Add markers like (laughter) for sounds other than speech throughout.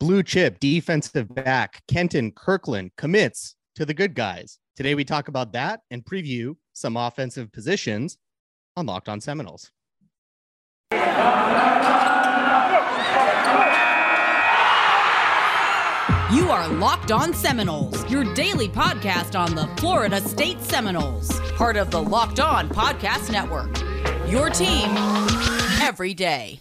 Blue chip defensive back Kenton Kirkland commits to the good guys. Today we talk about that and preview some offensive positions on Locked On Seminoles. You are Locked On Seminoles, your daily podcast on the Florida State Seminoles, part of the Locked On Podcast Network. Your team every day.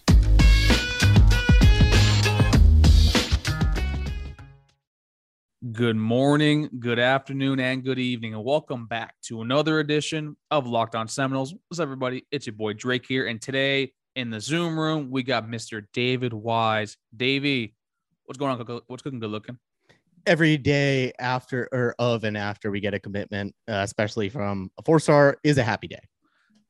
Good morning, good afternoon, and good evening, and welcome back to another edition of Locked On Seminoles. What's up, everybody? It's your boy Drake here, and today in the Zoom room we got Mr. David Wise. Davey, What's going on? What's cooking? Good looking. Every day after or of and after we get a commitment, uh, especially from a four star, is a happy day.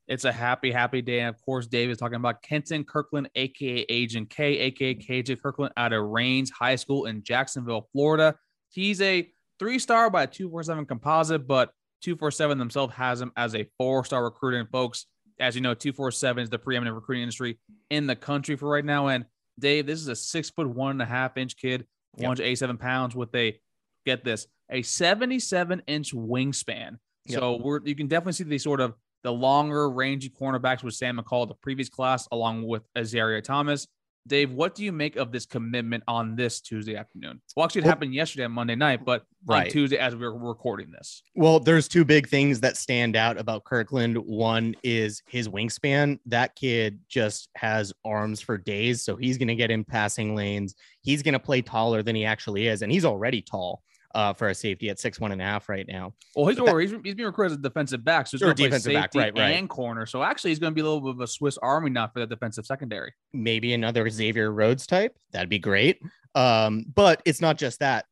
It's a happy, happy day. And of course, Dave is talking about Kenton Kirkland, aka Agent K, aka KJ Kirkland, out of Raines High School in Jacksonville, Florida. He's a three star by a 247 composite, but 247 themselves has him as a four star recruiter. And folks, as you know, 247 is the preeminent recruiting industry in the country for right now. And Dave, this is a six foot one and a half inch kid, yep. 187 pounds with a get this a 77 inch wingspan. Yep. So we're you can definitely see the sort of the longer rangy cornerbacks with Sam McCall, the previous class, along with Azareye'h Thomas. Dave, what do you make of this commitment on this Tuesday afternoon? Well, actually, it well, happened yesterday on Monday night, but right. on Tuesday as we are recording this. Well, there's two big things that stand out about Kirkland. One is his wingspan. That kid just has arms for days, so he's going to get in passing lanes. He's going to play taller than he actually is, and he's already tall uh, for a safety at six one and a half right now. Well, he's, that, he's, he's being recruited as a defensive back, so he's going to play defensive back, right, right, and corner. So actually, he's going to be a little bit of a Swiss Army knife for the defensive secondary. Maybe another Xavier Rhodes type. That'd be great. Um, but it's not just that.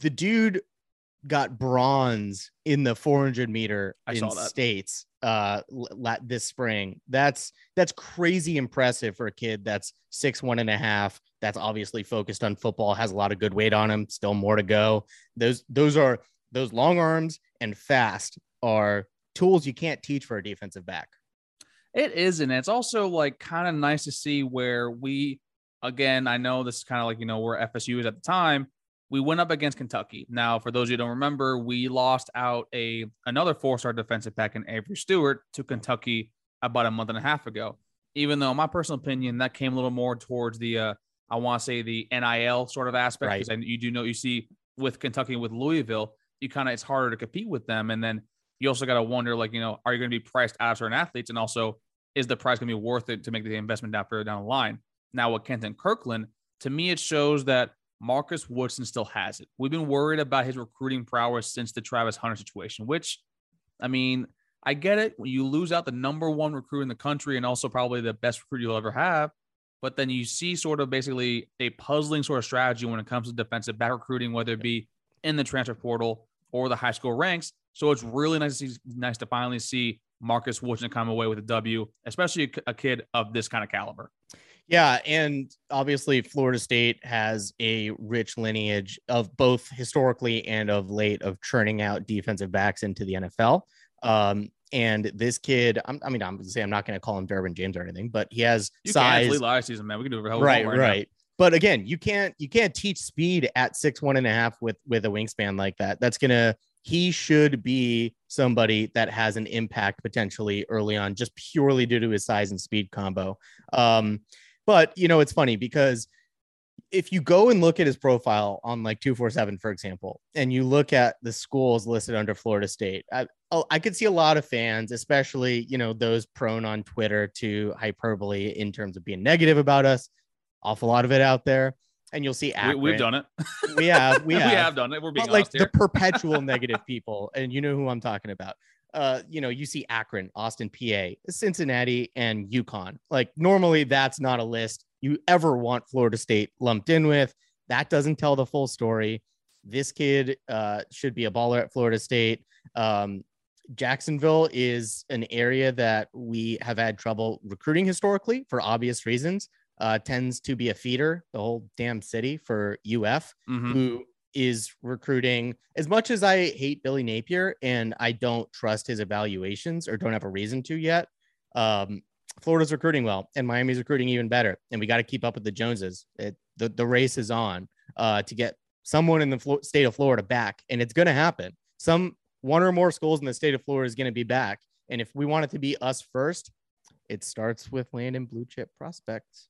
The dude got bronze in the 400 meter I in states uh this spring. That's that's crazy impressive for a kid that's six one and a half that's obviously focused on football has a lot of good weight on him still more to go. Those those are those long arms and fast are tools you can't teach for a defensive back. It is and it's also like kind of nice to see where we again i know this is kind of like you know where fsu is at the time we went up against Kentucky. Now, for those of you don't remember, we lost out a another four-star defensive back in Avery Stewart to Kentucky about a month and a half ago. Even though, in my personal opinion, that came a little more towards the uh, I want to say the NIL sort of aspect because right. you do know you see with Kentucky with Louisville, you kind of it's harder to compete with them, and then you also got to wonder like you know are you going to be priced out of certain athletes, and also is the price going to be worth it to make the investment down further down the line? Now with Kenton Kirkland, to me it shows that Marcus Woodson still has it. We've been worried about his recruiting prowess since the Travis Hunter situation, which, I mean, I get it. When you lose out the number one recruit in the country and also probably the best recruit you'll ever have, but then you see sort of basically a puzzling sort of strategy when it comes to defensive back recruiting, whether it be in the transfer portal or the high school ranks. So it's really nice to see, nice to finally see Marcus Woodson come away with a W, especially a, a kid of this kind of caliber. Yeah, and obviously Florida State has a rich lineage of both historically and of late of churning out defensive backs into the NFL. Um, and this kid, I'm, i mean, I'm gonna say I'm not going to call him Derwin James or anything, but he has you size. Can. last season, man. We can do it right, right. right. But again, you can't you can't teach speed at six one and a half with with a wingspan like that. That's gonna he should be somebody that has an impact potentially early on, just purely due to his size and speed combo. Um, but you know, it's funny because if you go and look at his profile on like 247, for example, and you look at the schools listed under Florida State, I, I could see a lot of fans, especially, you know, those prone on Twitter to hyperbole in terms of being negative about us. Awful lot of it out there. And you'll see Akron. We, have done it. We have. We (laughs) have. we have done it. We're being like here. the perpetual negative people. And you know who I'm talking about uh, you know, you see Akron, Austin, PA, Cincinnati, and UConn. Like normally that's not a list you ever want Florida State lumped in with. That doesn't tell the full story. This kid uh, should be a baller at Florida State. Um, Jacksonville is an area that we have had trouble recruiting historically for obvious reasons. Uh, tends to be a feeder, the whole damn city for UF, mm-hmm. who is recruiting as much as I hate Billy Napier and I don't trust his evaluations or don't have a reason to yet. Um, Florida's recruiting well and Miami's recruiting even better. And we got to keep up with the Joneses. It, the, the race is on. uh, to get someone in the Flo- state of Florida back, and it's going to happen. Some one or more schools in the state of Florida is going to be back, and if we want it to be us first, it starts with landing blue chip prospects.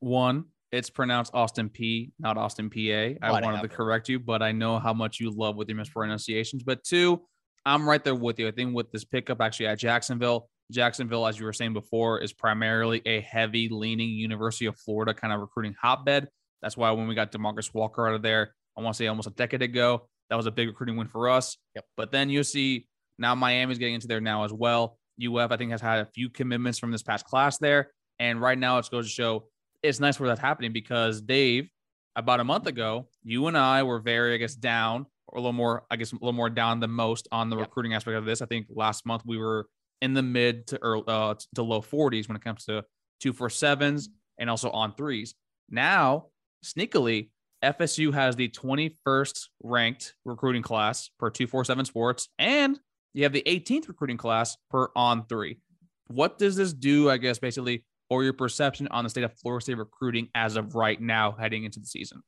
One, it's pronounced Austin P, not Austin PA. I wanted to correct you, but I know how much you love with your mispronunciations. But two, I'm right there with you. I think with this pickup actually at Jacksonville, Jacksonville, as you were saying before, is primarily a heavy leaning University of Florida kind of recruiting hotbed. That's why when we got Demarcus Walker out of there, I want to say almost a decade ago, that was a big recruiting win for us. Yep. But then you see now Miami's getting into there now as well. UF, I think, has had a few commitments from this past class there. And right now it goes to show it's nice where that's happening because Dave, about a month ago, you and I were very, I guess, down or a little more, I guess, a little more down than most on the Yep. recruiting aspect of this. I think last month we were in the mid to early, uh, to low 40s when it comes to two four sevens and also on threes. Now, sneakily, FSU has the 21st ranked recruiting class per 247 sports, and you have the 18th recruiting class per on three. What does this do, I guess, basically, or your perception on the state of Florida State recruiting as of right now heading into the season?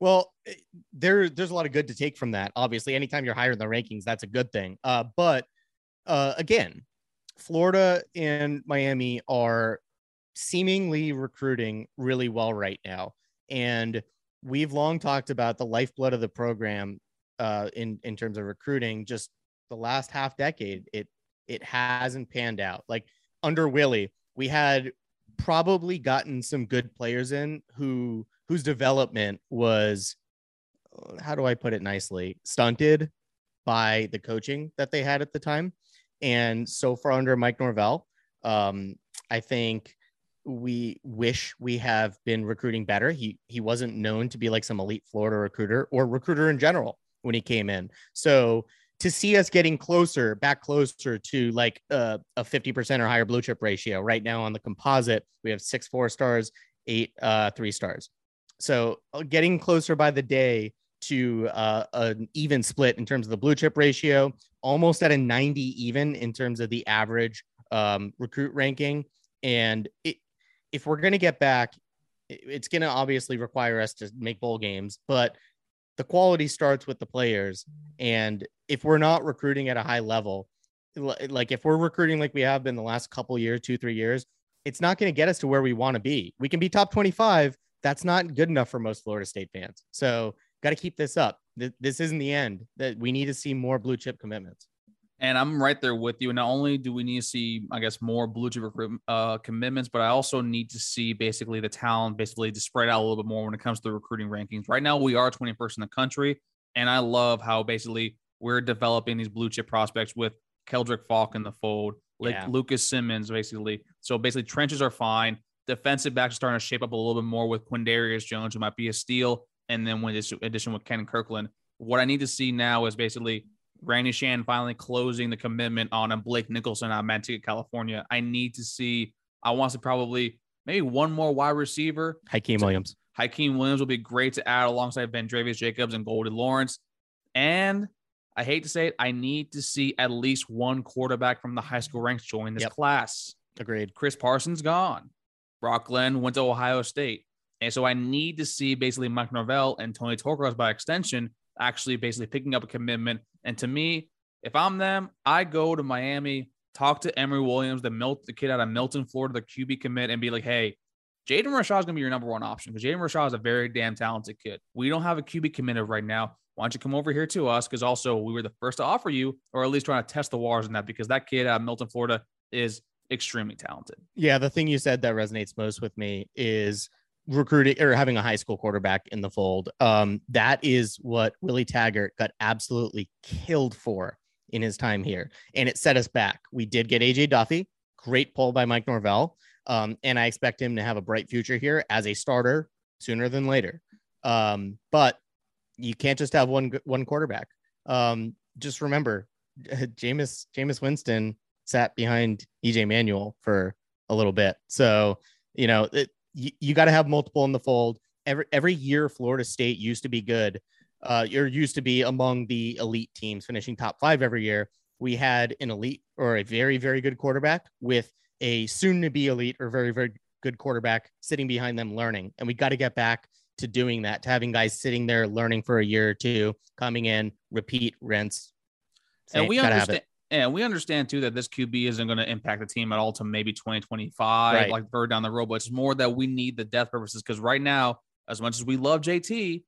Well, eh, there there's a lot of good to take from that. Obviously, anytime you're higher in the rankings, that's a good thing. Uh, but uh, again, Florida and Miami are seemingly recruiting really well right now, and we've long talked about the lifeblood of the program uh, in in terms of recruiting. Just the last half decade, it it hasn't panned out. Like under Willie, we had probably gotten some good players in who whose development was how do I put it nicely stunted by the coaching that they had at the time. And so far under Mike Norvell, um, I think we wish we have been recruiting better. He he wasn't known to be like some elite Florida recruiter or recruiter in general when he came in. So to see us getting closer, back closer to like uh, a 50% or higher blue chip ratio right now on the composite, we have six four stars, eight uh, three stars. So uh, getting closer by the day to uh, an even split in terms of the blue chip ratio, almost at a 90 even in terms of the average um, recruit ranking. And it, if we're going to get back, it's going to obviously require us to make bowl games, but the quality starts with the players. And if we're not recruiting at a high level, like if we're recruiting like we have been the last couple years, two, three years, it's not going to get us to where we want to be. We can be top 25. That's not good enough for most Florida State fans. So got to keep this up. This isn't the end. That we need to see more blue chip commitments. And I'm right there with you. And not only do we need to see, I guess, more blue chip recruit uh, commitments, but I also need to see basically the talent basically to spread out a little bit more when it comes to the recruiting rankings. Right now, we are 21st in the country, and I love how basically we're developing these blue chip prospects with Keldric Faulk in the fold, like Yeah. Lucas Simmons, basically. So basically, trenches are fine. Defensive backs are starting to shape up a little bit more with Quindarius Jones, who might be a steal, and then with this addition with Ken Kirkland. What I need to see now is basically Randy Shan finally closing the commitment on a Blake Nichelson out of Manteca, California. I need to see. I want to probably maybe one more wide receiver. Hykeem Williams. Hykeem Williams will be great to add alongside Vandrevius Jacobs and Goldie Lawrence. And I hate to say it, I need to see at least one quarterback from the high school ranks join this Yep. class. Agreed. Chris Parsons gone. Brock Glenn went to Ohio State. And so I need to see basically Mike Norvell and Tony Tokarz by extension actually basically picking up a commitment. And to me, if I'm them, I go to Miami, talk to Emory Williams, the Mil- the kid out of Milton, Florida, the QB commit, and be like, hey, Jaden Rashada is going to be your number one option because Jaden Rashada is a very damn talented kid. We don't have a QB committed right now. Why don't you come over here to us? Because also we were the first to offer you, or at least trying to test the waters in that because that kid out of Milton, Florida is extremely talented. Yeah, the thing you said that resonates most with me is recruiting or having a high school quarterback in the fold. Um, that is what Willie Taggart got absolutely killed for in his time here, and it set us back. We did get AJ Duffy, great pull by Mike Norvell, um, and I expect him to have a bright future here as a starter sooner than later. Um, but you can't just have one one quarterback. Um, just remember, (laughs) Jameis Jameis Winston sat behind EJ Manuel for a little bit. So, you know, it, you, you got to have multiple in the fold. Every every year, Florida State used to be good. Uh, or used to be among the elite teams, finishing top five every year. We had an elite or a very very good quarterback with a soon to be elite or very very good quarterback sitting behind them learning, and we got to get back to doing that, to having guys sitting there learning for a year or two, coming in, repeat, rinse. and we understand. And we understand too that this QB isn't going to impact the team at all to maybe 2025, Right. like further down the road. But it's more that we need the depth purposes because right now, as much as we love JT,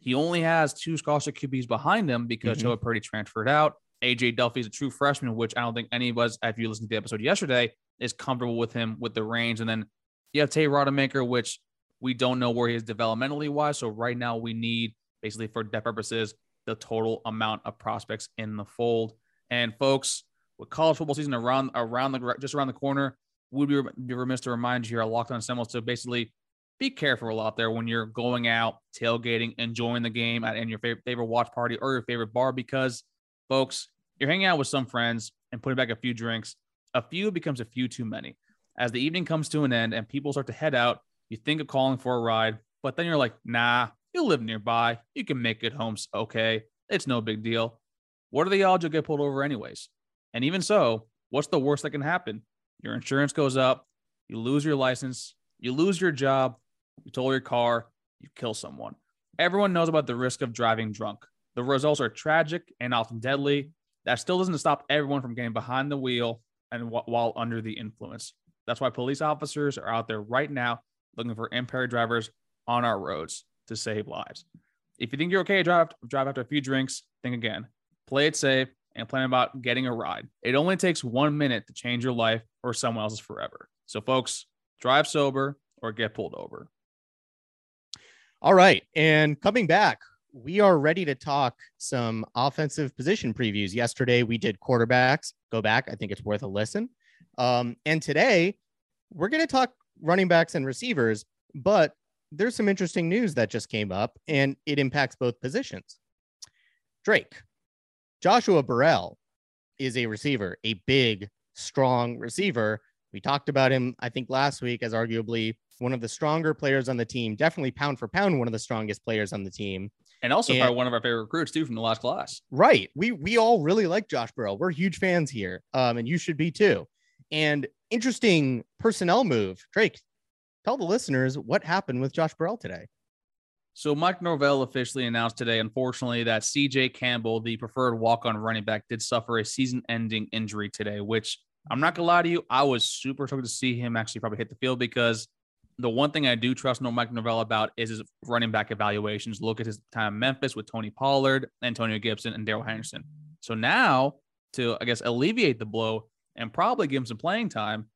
he only has two scholarship QBs behind him because Mhm. Joe Purdy transferred out. AJ Duffy's a true freshman, which I don't think any of us, if you listened to the episode yesterday, is comfortable with him with the range. And then you have Tate Rodemaker, which we don't know where he is developmentally wise. So right now we need basically for depth purposes the total amount of prospects in the fold. And folks, with college football season around around the just around the corner, we'd be, remiss to remind you here Locked On Seminoles to basically be careful out there when you're going out tailgating, enjoying the game at in your favorite, favorite watch party or your favorite bar because, folks, you're hanging out with some friends and putting back a few drinks. A few becomes a few too many. As the evening comes to an end and people start to head out, you think of calling for a ride, but then you're like, nah, you live nearby. You can make it home okay. It's no big deal. What are the odds you'll get pulled over anyways? And even so, what's the worst that can happen? Your insurance goes up, you lose your license, you lose your job, you tow your car, you kill someone. Everyone knows about the risk of driving drunk. The results are tragic and often deadly. That still doesn't stop everyone from getting behind the wheel and wh- while under the influence. That's why police officers are out there right now looking for impaired drivers on our roads to save lives. If you think you're okay to drive, drive after a few drinks, think again. Play it safe and plan about getting a ride. It only takes one minute to change your life or someone else's forever. So, folks, drive sober or get pulled over. All right. And coming back, we are ready to talk some offensive position previews. Yesterday, we did quarterbacks. Go back. I think it's worth a listen. Um, and today, we're going to talk running backs and receivers, but there's some interesting news that just came up and it impacts both positions. Drake, Joshua Burrell is a receiver, a big, strong receiver. We talked about him, I think, last week as arguably one of the stronger players on the team, definitely pound for pound, one of the strongest players on the team. And also And- one of our favorite recruits, too, from the last class. Right. We we all really like Josh Burrell. We're huge fans here. Um, and you should be too. And interesting personnel move. Drake, tell the listeners what happened with Josh Burrell today. So Mike Norvell officially announced today, unfortunately, that CJ Campbell, the preferred walk-on running back, did suffer a season-ending injury today, which I'm not gonna lie to you, I was super stoked to see him actually probably hit the field because the one thing I do trust no Mike Norvell about is his running back evaluations. Look at his time in Memphis with Tony Pollard, Antonio Gibson, and Darrell Henderson. So now to I guess alleviate the blow and probably give him some playing time,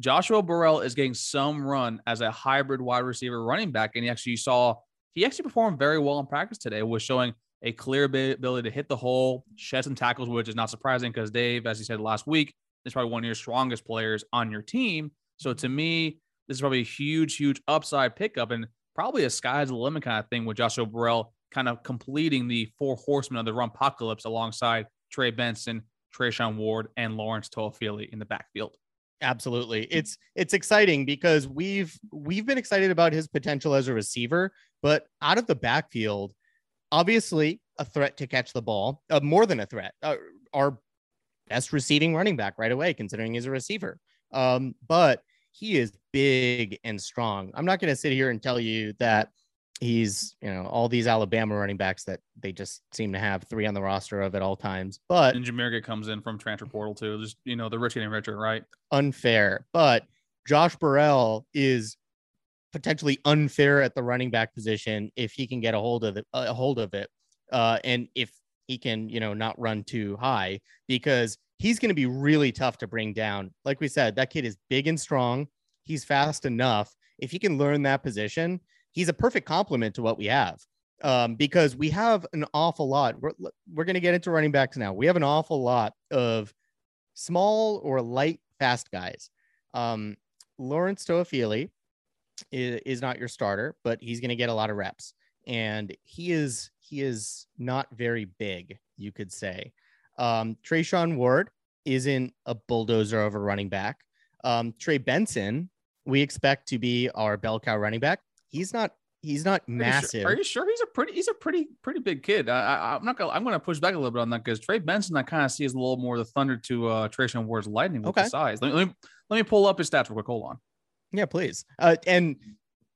Joshua Burrell is getting some run as a hybrid wide receiver running back, and he actually saw he actually performed very well in practice today, was showing a clear ability to hit the hole, shed some tackles, which is not surprising because Dave, as he said last week, is probably one of your strongest players on your team. So to me, this is probably a huge, huge upside pickup and probably a sky's the limit kind of thing with Joshua Burrell kind of completing the four horsemen of the run apocalypse alongside Trey Benson, Treshaun Ward, and Lawrence Toafili in the backfield. Absolutely. It's it's exciting because we've we've been excited about his potential as a receiver, but out of the backfield, obviously a threat to catch the ball, uh, more than a threat. Uh, our best receiving running back right away, considering he's a receiver. Um, but he is big and strong. I'm not going to sit here and tell you that he's, you know, all these Alabama running backs that they just seem to have three on the roster of at all times. But And Jahmyr comes in from transfer portal too. Just you know, the rich getting richer, right? unfair, but Josh Burrell is potentially unfair at the running back position if he can get a hold of it, a hold of it, uh, and if he can, you know, not run too high because he's going to be really tough to bring down. Like we said, that kid is big and strong. He's fast enough. If he can learn that position, he's a perfect complement to what we have. Um, because we have an awful lot. We're, we're going to get into running backs now. We have an awful lot of small or light fast guys. Um, Lawrence Toafili is, is not your starter, but he's going to get a lot of reps, and he is he is not very big, you could say. Um, Treshaun Ward isn't a bulldozer of a running back. Um, Trey Benson, we expect to be our bell cow running back. He's not. He's not Are you sure- massive. Are you sure he's a pretty? He's a pretty pretty big kid. I, I, I'm not gonna. I'm gonna push back a little bit on that because Trey Benson I kind of see as a little more the thunder to uh Treshaun Ward's lightning with Okay. the size. Let me, let me let me pull up his stats real quick. Hold on. Yeah, please. Uh, and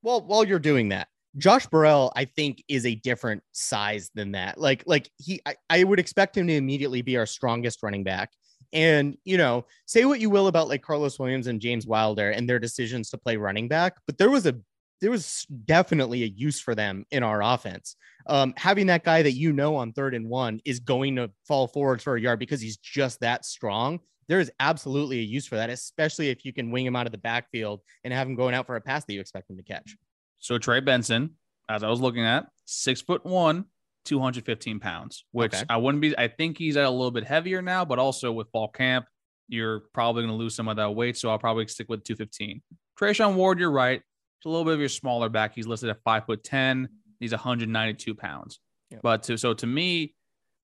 while while you're doing that, Josh Burrell, I think, is a different size than that. Like, like he, I, I would expect him to immediately be our strongest running back. And you know, say what you will about like Carlos Williams and James Wilder and their decisions to play running back, but there was a there was definitely a use for them in our offense. Um, having that guy that you know on third and one is going to fall forward for a yard because he's just that strong. There is absolutely a use for that, especially if you can wing him out of the backfield and have him going out for a pass that you expect him to catch. So Trey Benson, as I was looking at, six foot one, 215 pounds, which okay. I wouldn't be. I think he's at a little bit heavier now, but also with fall camp, you're probably going to lose some of that weight. So I'll probably stick with 215. Treshaun Ward, you're right a little bit of your smaller back. He's listed at five foot ten. He's 192 pounds. Yeah. But to, so to me,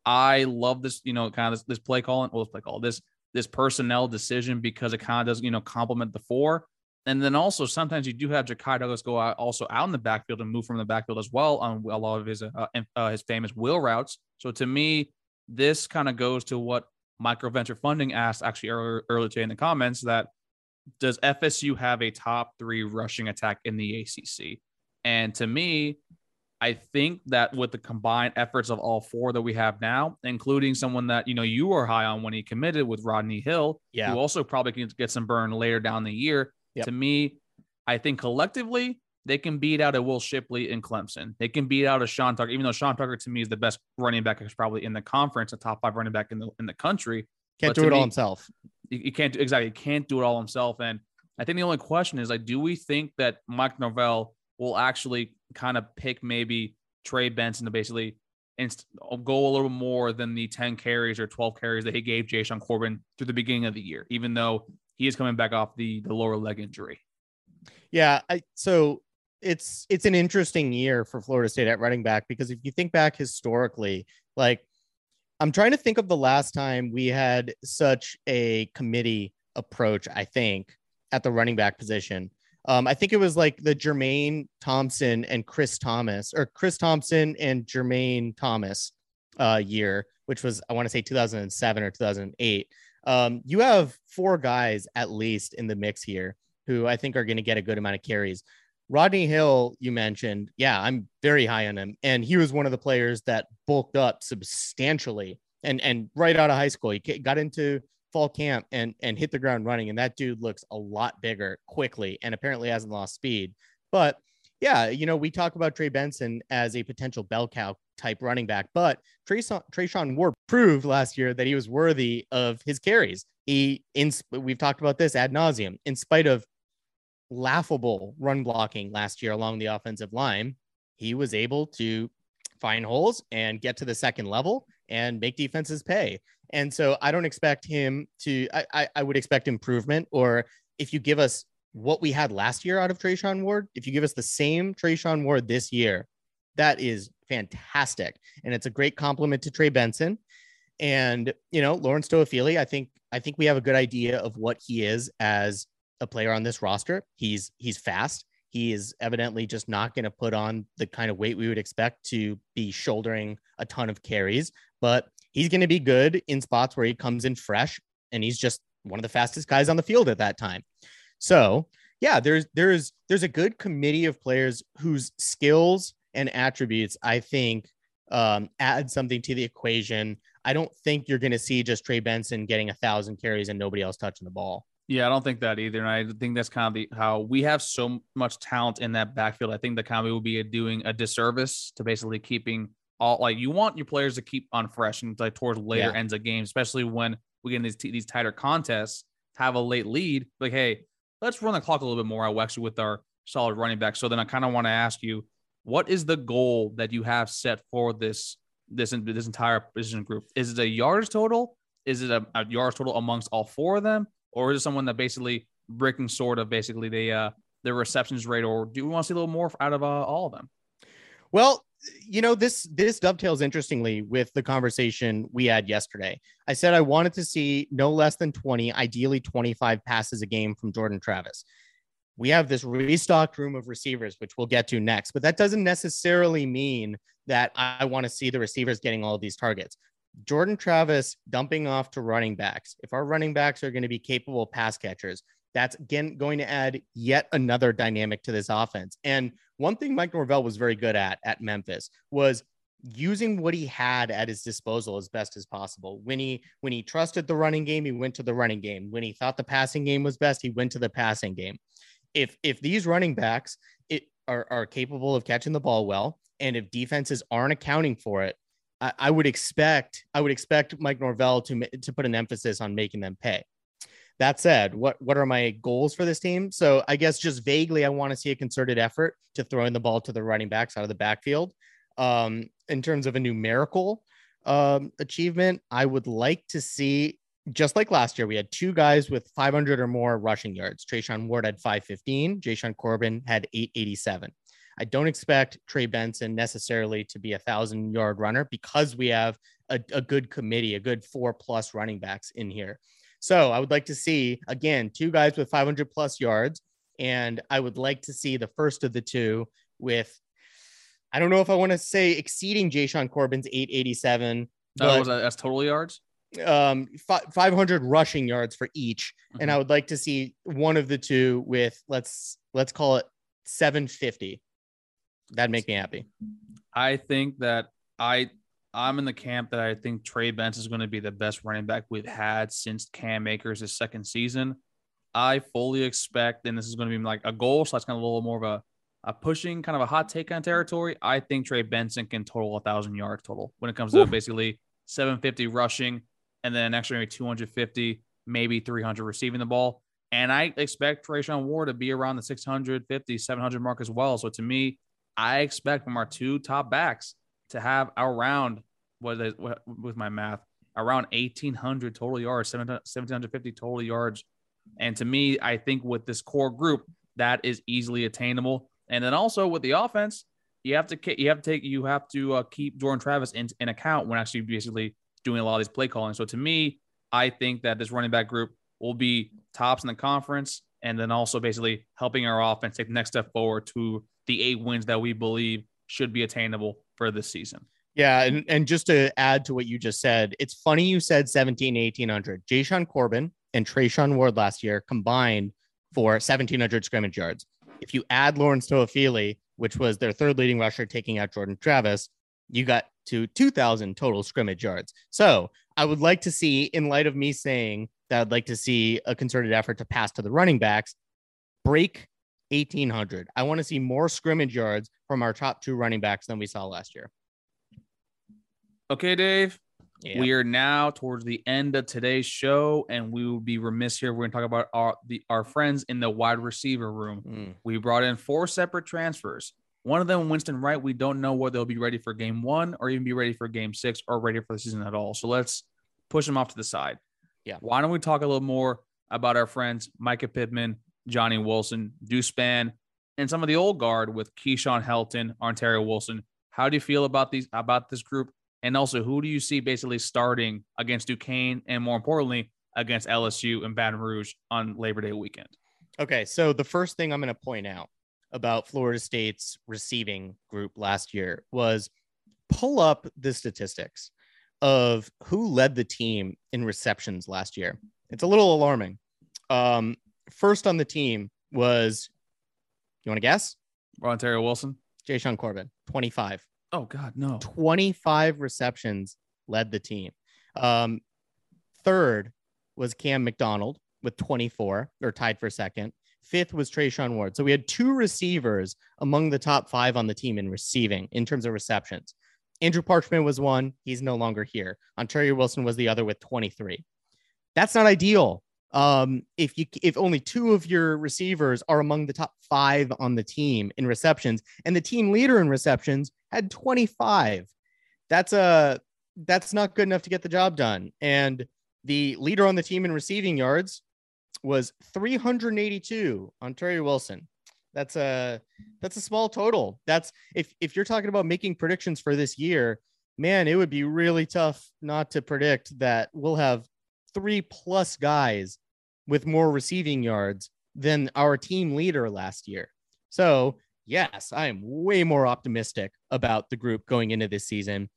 I love this, you know, kind of this, this play calling, well, this play call, this this personnel decision because it kind of does, you know, complement the four. And then also sometimes you do have Ja'Khi Douglas go out also out in the backfield and move from the backfield as well on a lot of his uh, uh, his famous wheel routes. So to me, this kind of goes to what micro venture funding asked actually earlier earlier today in the comments that does FSU have a top three rushing attack in the ACC? And to me, I think that with the combined efforts of all four that we have now, including someone that you know you were high on when he committed with Rodney Hill, yeah. who also probably can get some burn later down the year. Yep. To me, I think collectively they can beat out a Will Shipley in Clemson. They can beat out a Sean Tucker, even though Sean Tucker to me is the best running back, is probably in the conference, a top five running back in the in the country. Can't but do it me, all himself. He can't do exactly. He can't do it all himself. And I think the only question is like, do we think that Mike Norvell will actually kind of pick maybe Trey Benson to basically inst- go a little more than the 10 carries or 12 carries that he gave Jashaun Corbin through the beginning of the year, even though he is coming back off the the lower leg injury. Yeah, I, so it's it's an interesting year for Florida State at running back because if you think back historically, like I'm trying to think of the last time we had such a committee approach, I think, at the running back position. Um, I think it was like the Jermaine Thompson and Chris Thomas, or Chris Thompson and Jermaine Thomas uh, year, which was, I want to say 2007 or 2008. Um, you have four guys at least in the mix here who I think are going to get a good amount of carries. Rodney Hill, you mentioned, yeah, I'm very high on him, and he was one of the players that bulked up substantially, and and right out of high school, he got into fall camp and and hit the ground running, and that dude looks a lot bigger quickly, and apparently hasn't lost speed. But yeah, you know, we talk about Trey Benson as a potential bell cow type running back, but Treshaun, Treshaun Ward proved last year that he was worthy of his carries. He, in, we've talked about this ad nauseum. In spite of laughable run blocking last year along the offensive line, he was able to find holes and get to the second level and make defenses pay. And so I don't expect him to, I, I, I would expect improvement. Or if you give us what we had last year out of Treshaun Ward, if you give us the same Treshaun Ward this year, that is fantastic. And it's a great compliment to Trey Benson. And, you know, Lawrence Toafili, I think, I think we have a good idea of what he is as a player on this roster. He's he's fast. He is evidently just not going to put on the kind of weight we would expect to be shouldering a ton of carries, but he's going to be good in spots where he comes in fresh and he's just one of the fastest guys on the field at that time. So, yeah, there's there's there's a good committee of players whose skills and attributes I think um, add something to the equation. I don't think you're going to see just Trey Benson getting a thousand carries and nobody else touching the ball. Yeah, I don't think that either. And I think that's kind of the, how we have so much talent in that backfield. I think the comedy will be doing a disservice to basically keeping all like you want your players to keep on fresh and like towards later yeah. ends of games, especially when we get in these these tighter contests, have a late lead. Like, hey, let's run the clock a little bit more. I actually with our solid running back. So then I kind of want to ask you, what is the goal that you have set for this this this entire position group? Is it a yards total? Is it a, a yards total amongst all four of them? Or is it someone that basically breaking sort of basically the uh the receptions rate, or do we want to see a little more out of uh, all of them? Well, you know this this dovetails interestingly with the conversation we had yesterday. I said I wanted to see no less than 20, ideally 25 passes a game from Jordan Travis. We have this restocked room of receivers, which we'll get to next, but that doesn't necessarily mean that I want to see the receivers getting all of these targets. Jordan Travis dumping off to running backs. If our running backs are going to be capable pass catchers, That's again going to add yet another dynamic to this offense. And one thing Mike Norvell was very good at at Memphis was using what he had at his disposal as best as possible. When he when he trusted the running game, he went to the running game. When he thought the passing game was best, he went to the passing game. If if these running backs it are, are capable of catching the ball well, and if defenses aren't accounting for it, I, I would expect I would expect Mike Norvell to to put an emphasis on making them pay. That said, what what are my goals for this team? So I guess just vaguely, I want to see a concerted effort to throwing the ball to the running backs out of the backfield. Um, in terms of a numerical um, achievement, I would like to see, just like last year, we had two guys with 500 or more rushing yards. Treshaun Ward had 515, Jashaun Corbin had 887. I don't expect Trey Benson necessarily to be a thousand yard runner because we have a, a good committee, a good four plus running backs in here. So I would like to see again two guys with 500 plus yards, and I would like to see the first of the two with I don't know if I want to say exceeding Jashaun Corbin's 887. That was that's total yards. Um, 500 rushing yards for each, mm-hmm. and I would like to see one of the two with let's let's call it 750. That'd make me happy. I think that I I'm in the camp that I think Trey Benson is going to be the best running back we've had since Cam Akers' second season. I fully expect, and this is going to be like a goal, so that's kind of a little more of a a pushing kind of a hot take on territory, I think Trey Benson can total a thousand yards total when it comes to Ooh. basically 750 rushing and then an extra maybe 250, maybe 300 receiving the ball. And I expect Treshaun Ward to be around the 650, 700 mark as well. So to me, I expect from our two top backs to have around what is what, with my math around 1800 total yards, 1750 total yards. And to me, I think with this core group, that is easily attainable. And then also with the offense, you have to you have to take you have to uh, keep Jordan Travis in, in account when actually basically doing a lot of these play calling. So to me, I think that this running back group will be tops in the conference, and then also basically helping our offense take the next step forward to the eight wins that we believe should be attainable for this season. Yeah, and, and just to add to what you just said, it's funny you said 17, 1800. Jashaun Corbin and Treshaun Ward last year combined for 1700 scrimmage yards. If you add Lawrence Toafili, which was their third leading rusher, taking out Jordan Travis, you got to 2,000 total scrimmage yards. So I would like to see, in light of me saying that I'd like to see a concerted effort to pass to the running backs, break 1,800. I want to see more scrimmage yards from our top two running backs than we saw last year. Okay, Dave. We are now towards the end of today's show, and we will be remiss here. We're going to talk about our the our friends in the wide receiver room. Mm. We brought in four separate transfers. One of them, Winston Wright. We don't know whether they'll be ready for game one or even be ready for game six or ready for the season at all. So let's push them off to the side. Yeah. Why don't we talk a little more about our friends Mycah Pittman, Johnny Wilson, Deuce Spann, and some of the old guard with Keyshawn Helton, Ontaria Wilson. How do you feel about these about this group? And also, who do you see basically starting against Duquesne and more importantly, against LSU and Baton Rouge on Labor Day weekend? Okay. So, the first thing I'm going to point out about Florida State's receiving group last year was pull up the statistics of who led the team in receptions last year. It's a little alarming. Um, first on the team was, you want to guess? Ontaria Wilson. Jashaun Corbin, 25. Oh God, no. 25 receptions led the team. Um, third was Cam McDonald with 24, or tied for second. Fifth was Treshaun Ward. So we had two receivers among the top five on the team in receiving in terms of receptions. Andrew Parchment was one. He's no longer here. Ontaria Wilson was the other with 23. That's not ideal. Um, if you if only two of your receivers are among the top five on the team in receptions, and the team leader in receptions had 25. That's a that's not good enough to get the job done. And the leader on the team in receiving yards was 382, Ontaria Wilson. That's a that's a small total. That's if if you're talking about making predictions for this year, man, it would be really tough not to predict that we'll have three plus guys with more receiving yards than our team leader last year. So yes, I am way more optimistic about the group going into this season.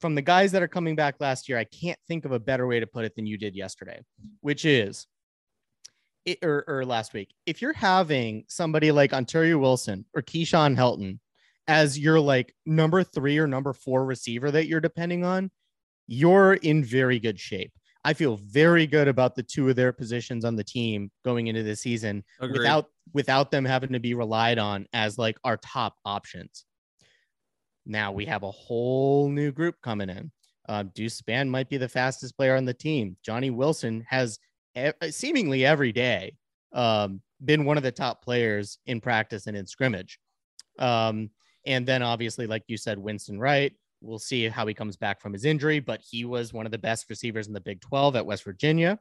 From the guys that are coming back last year, I can't think of a better way to put it than you did yesterday, which is it, or, or last week, if you're having somebody like Ontaria Wilson or Keyshawn Helton as your like number three or number four receiver that you're depending on, you're in very good shape. I feel very good about the two of their positions on the team going into the season Agreed. without without them having to be relied on as like our top options. Now we have a whole new group coming in. Uh, Deuce Spann might be the fastest player on the team. Johnny Wilson has e- seemingly every day um, been one of the top players in practice and in scrimmage. Um, and then obviously, like you said, Winston Wright. We'll see how he comes back from his injury, but he was one of the best receivers in the Big 12 at West Virginia.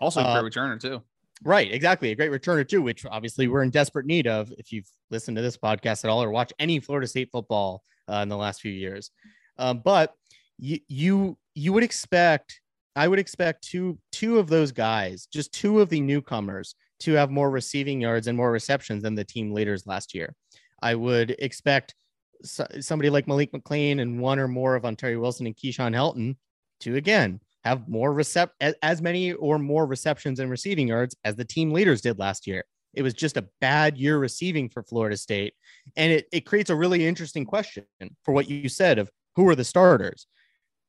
Also, a Uh, great returner too. Right, exactly. A great returner too, which obviously we're in desperate need of. If you've listened to this podcast at all or watch any Florida State football uh, in the last few years, um, but you you you would expect, I would expect two two of those guys, just two of the newcomers, to have more receiving yards and more receptions than the team leaders last year. I would expect so- somebody like Malik McClain and one or more of Ontaria Wilson and Keyshawn Helton to again have more recept as, as many or more receptions and receiving yards as the team leaders did last year. It was just a bad year receiving for Florida State. And it, it creates a really interesting question for what you said of who are the starters.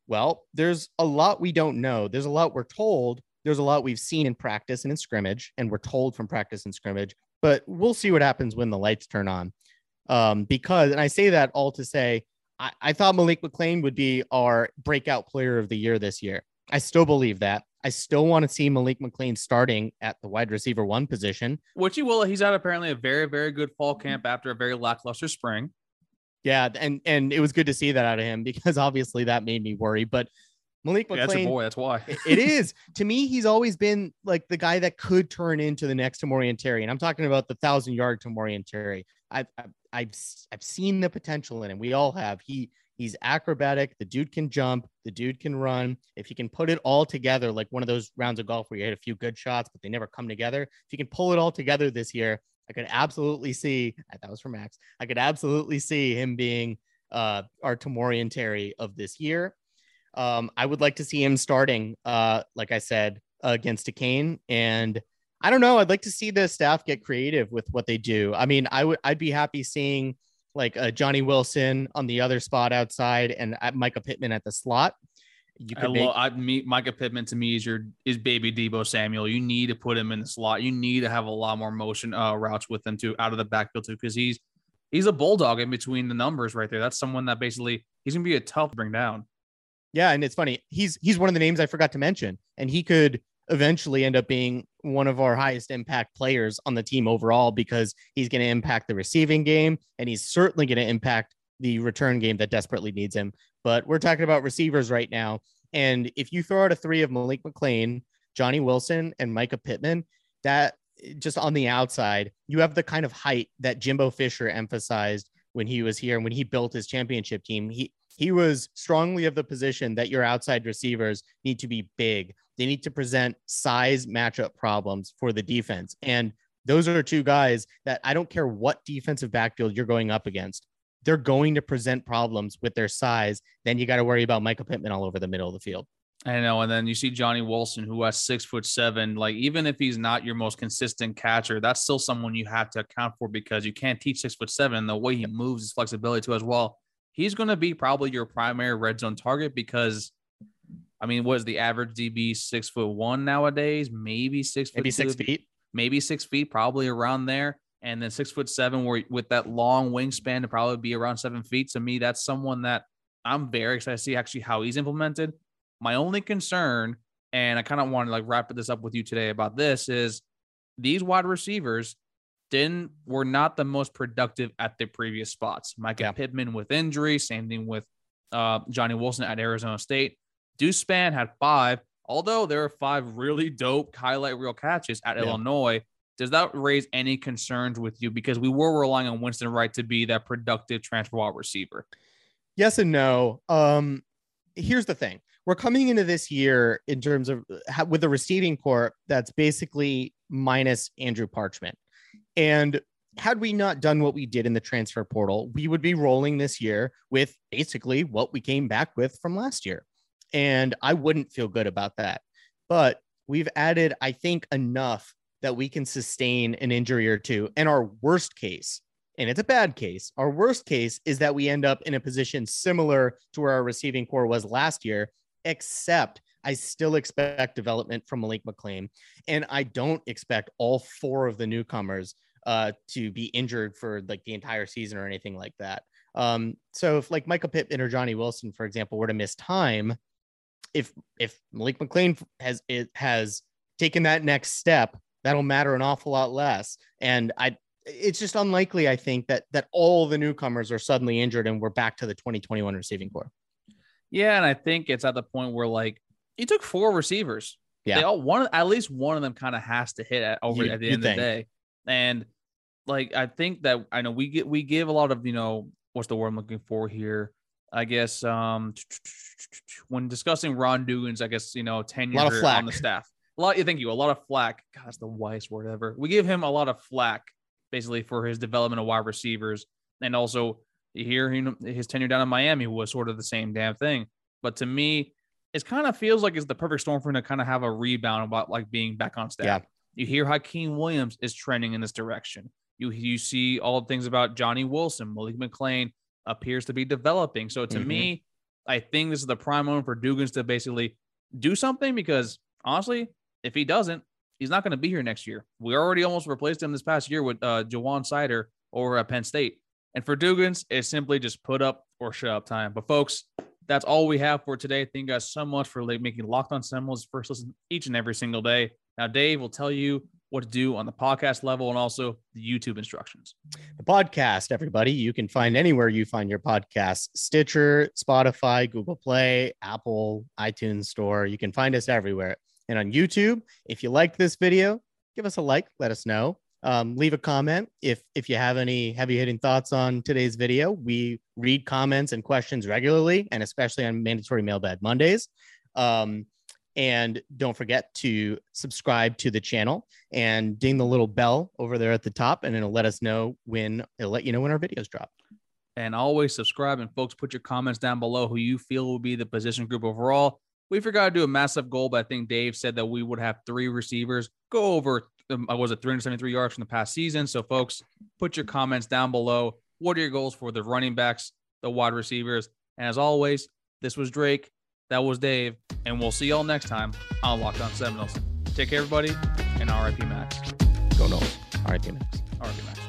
Well, there's a lot we don't know. There's a lot we're told. There's a lot we've seen in practice and in scrimmage, and we're told from practice and scrimmage, but we'll see what happens when the lights turn on. Um, because, and I say that all to say, I, I thought Malik McClain would be our breakout player of the year this year. I still believe that. I still want to see Malik McClain starting at the wide receiver one position. Which he will. He's had apparently a very, very good fall camp after a very lackluster spring. Yeah, and and it was good to see that out of him (laughs) because obviously that made me worry. But Malik Yeah, that's your boy. That's why. it- is (laughs) to me. He's always been like the guy that could turn into the next Tamorrion Terry, and I'm talking about the thousand yard Tamorrion Terry. I've, I've I've I've seen the potential in him. We all have. He he's acrobatic. The dude can jump. The dude can run. If he can put it all together, like one of those rounds of golf where you hit a few good shots, but they never come together. If he can pull it all together this year, I could absolutely see. That was for Max. I could absolutely see him being uh, our Tamorrion Terry of this year. Um, I would like to see him starting, uh, like I said, against Duquesne. And I don't know. I'd like to see the staff get creative with what they do. I mean, I would I'd be happy seeing like uh, Johnny Wilson on the other spot outside and uh, Mycah Pittman at the slot. You I could make, love. I meet Mycah Pittman to me is your is baby Deebo Samuel. You need to put him in the slot. You need to have a lot more motion uh, routes with him too out of the backfield too because he's he's a bulldog in between the numbers right there. That's someone that basically he's gonna be a tough to bring down. Yeah, and it's funny. He's he's one of the names I forgot to mention, and he could eventually end up being one of our highest impact players on the team overall because he's going to impact the receiving game and he's certainly going to impact the return game that desperately needs him. But we're talking about receivers right now, and if you throw out a three of Malik McClain, Johnny Wilson, and Mycah Pittman, that just on the outside, you have the kind of height that Jimbo Fisher emphasized when he was here and when he built his championship team. He he was strongly of the position that your outside receivers need to be big. They need to present size matchup problems for the defense. And those are two guys that I don't care what defensive backfield you're going up against. They're going to present problems with their size. Then you got to worry about Michael Pittman all over the middle of the field. I know. And then you see Johnny Wilson, who has six foot seven. Like, even if he's not your most consistent catcher, that's still someone you have to account for because you can't teach six foot seven. And the way he moves, his flexibility too, as well. He's going to be probably your primary red zone target because, I mean, what is the average DB six foot one nowadays? Maybe six foot Maybe six two, feet. maybe six feet, probably around there. And then six foot seven, where with that long wingspan to probably be around seven feet. To me, that's someone that I'm very excited to see actually how he's implemented. My only concern, and I kind of want to like wrap this up with you today about this, is these wide receivers didn't were not the most productive at their previous spots. Micah Yeah. Pittman with injury, same thing with uh, Johnny Wilson at Arizona State. Deuce Spann had five, although there are five really dope highlight reel catches at Yeah. Illinois. Does that raise any concerns with you? Because we were relying on Winston Wright to be that productive transfer wide receiver. Yes and no. Um, here's the thing: we're coming into this year in terms of with a receiving core that's basically minus Andrew Parchment. And had we not done what we did in the transfer portal, we would be rolling this year with basically what we came back with from last year. And I wouldn't feel good about that. But we've added, I think, enough that we can sustain an injury or two. And our worst case, and it's a bad case, our worst case is that we end up in a position similar to where our receiving core was last year, except I still expect development from Malik McClain. And I don't expect all four of the newcomers uh, to be injured for like the entire season or anything like that. Um, so if like Michael Pittman or Johnny Wilson, for example, were to miss time, if if Malik McClain has it has taken that next step, that'll matter an awful lot less. And I it's just unlikely, I think, that that all the newcomers are suddenly injured and we're back to the 2021 receiving corps. Yeah, and I think it's at the point where like he took four receivers. Yeah. They all one at least one of them kind of has to hit at over You- at the end think. of the day. And like I think that I know we get we give a lot of, you know, what's the word I'm looking for here? I guess um when discussing Ron Dugans', I guess, you know, tenure Lot of flack. on the staff. A lot, You thank you. A lot of flack. God, that's the whitest word ever. We give him a lot of flack basically for his development of wide receivers. And also here, you know, his tenure down in Miami was sort of the same damn thing. But to me, it kind of feels like it's the perfect storm for him to kind of have a rebound about like being back on staff. Yeah. You hear Hykeem Williams is trending in this direction. You you see all the things about Johnny Wilson, Malik McClain appears to be developing. So to Mhm. me, I think this is the prime moment for Dugans to basically do something because honestly, if he doesn't, he's not going to be here next year. We already almost replaced him this past year with uh, Jawan Sider at Penn State. And for Dugans, it's simply just put up or shut up time. But folks, that's all we have for today. Thank you guys so much for like, making Locked On Seminoles first listen each and every single day. Now, Dave will tell you what to do on the podcast level and also the YouTube instructions. The podcast, everybody, you can find anywhere you find your podcasts Stitcher, Spotify, Google Play, Apple, iTunes Store. You can find us everywhere. And on YouTube, if you liked this video, give us a like, let us know. Um, leave a comment if if you have any heavy hitting thoughts on today's video. We read comments and questions regularly, and especially on mandatory mailbag Mondays. Um, and don't forget to subscribe to the channel and ding the little bell over there at the top, and it'll let us know when it'll let you know when our videos drop. And always subscribe. And folks, put your comments down below who you feel will be the position group overall. We forgot to do a massive goal, but I think Dave said that we would have three receivers go over, I was at 373 yards from the past season? So, folks, put your comments down below. What are your goals for the running backs, the wide receivers? And as always, this was Drake. That was Dave. And we'll see y'all next time on Locked On Seminoles. Take care, everybody. And RIP Max. Go Noles. RIP Max. RIP Max.